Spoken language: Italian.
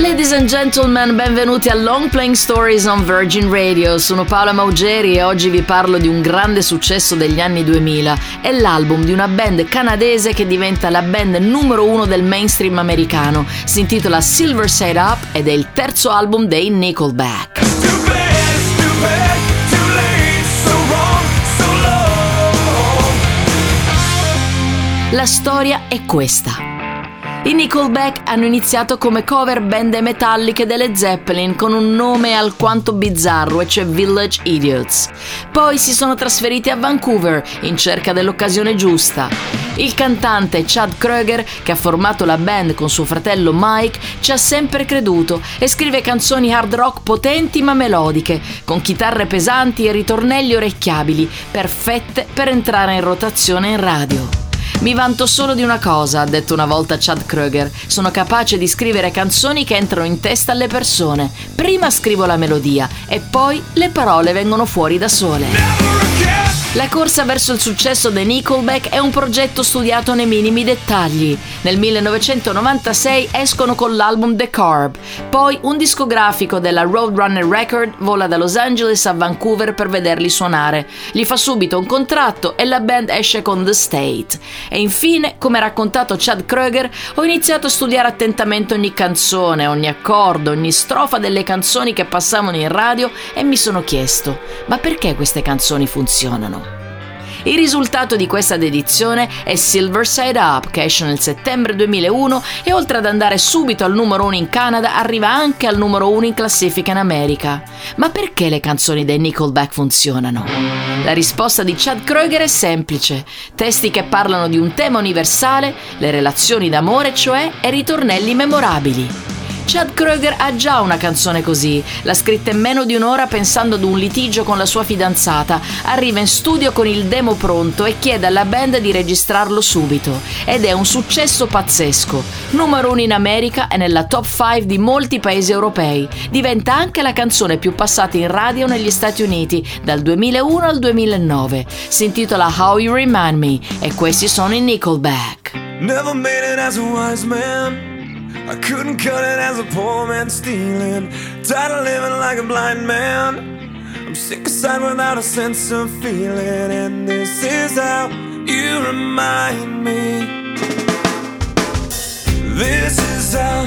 Ladies and gentlemen, benvenuti a Long Playing Stories on Virgin Radio. Sono Paola Maugeri e oggi vi parlo di un grande successo degli anni 2000. È l'album di una band canadese che diventa la band numero uno del mainstream americano. Si intitola Silver Side Up ed è il terzo album dei Nickelback. La storia è questa. I Nickelback hanno iniziato come cover band metalliche delle Zeppelin con un nome alquanto bizzarro e cioè Village Idiots. Poi si sono trasferiti a Vancouver in cerca dell'occasione giusta. Il cantante Chad Kroeger, che ha formato la band con suo fratello Mike, ci ha sempre creduto e scrive canzoni hard rock potenti ma melodiche, con chitarre pesanti e ritornelli orecchiabili, perfette per entrare in rotazione in radio. Mi vanto solo di una cosa, ha detto una volta Chad Kroeger. Sono capace di scrivere canzoni che entrano in testa alle persone. Prima scrivo la melodia e poi le parole vengono fuori da sole. La corsa verso il successo dei Nickelback è un progetto studiato nei minimi dettagli. Nel 1996 escono con l'album The Carb, poi un discografico della Roadrunner Record vola da Los Angeles a Vancouver per vederli suonare. Gli fa subito un contratto e la band esce con The State. E infine, come ha raccontato Chad Kroeger, ho iniziato a studiare attentamente ogni canzone, ogni accordo, ogni strofa delle canzoni che passavano in radio e mi sono chiesto, ma perché queste canzoni funzionano? Il risultato di questa dedizione è Silver Side Up, che esce nel settembre 2001 e oltre ad andare subito al numero 1 in Canada, arriva anche al numero 1 in classifica in America. Ma perché le canzoni dei Nickelback funzionano? La risposta di Chad Kroeger è semplice: testi che parlano di un tema universale, le relazioni d'amore, cioè, e ritornelli memorabili. Chad Kroeger ha già una canzone così. L'ha scritta in meno di un'ora pensando ad un litigio con la sua fidanzata. Arriva in studio con il demo pronto e chiede alla band di registrarlo subito. Ed è un successo pazzesco. Numero uno in America e nella top 5 di molti paesi europei. Diventa anche la canzone più passata in radio negli Stati Uniti dal 2001 al 2009. Si intitola How You Remind Me e questi sono i Nickelback. Never made it as a wise man. I couldn't cut it as a poor man stealing. Tired of living like a blind man. I'm sick aside without a sense of feeling. And this is how you remind me. This is how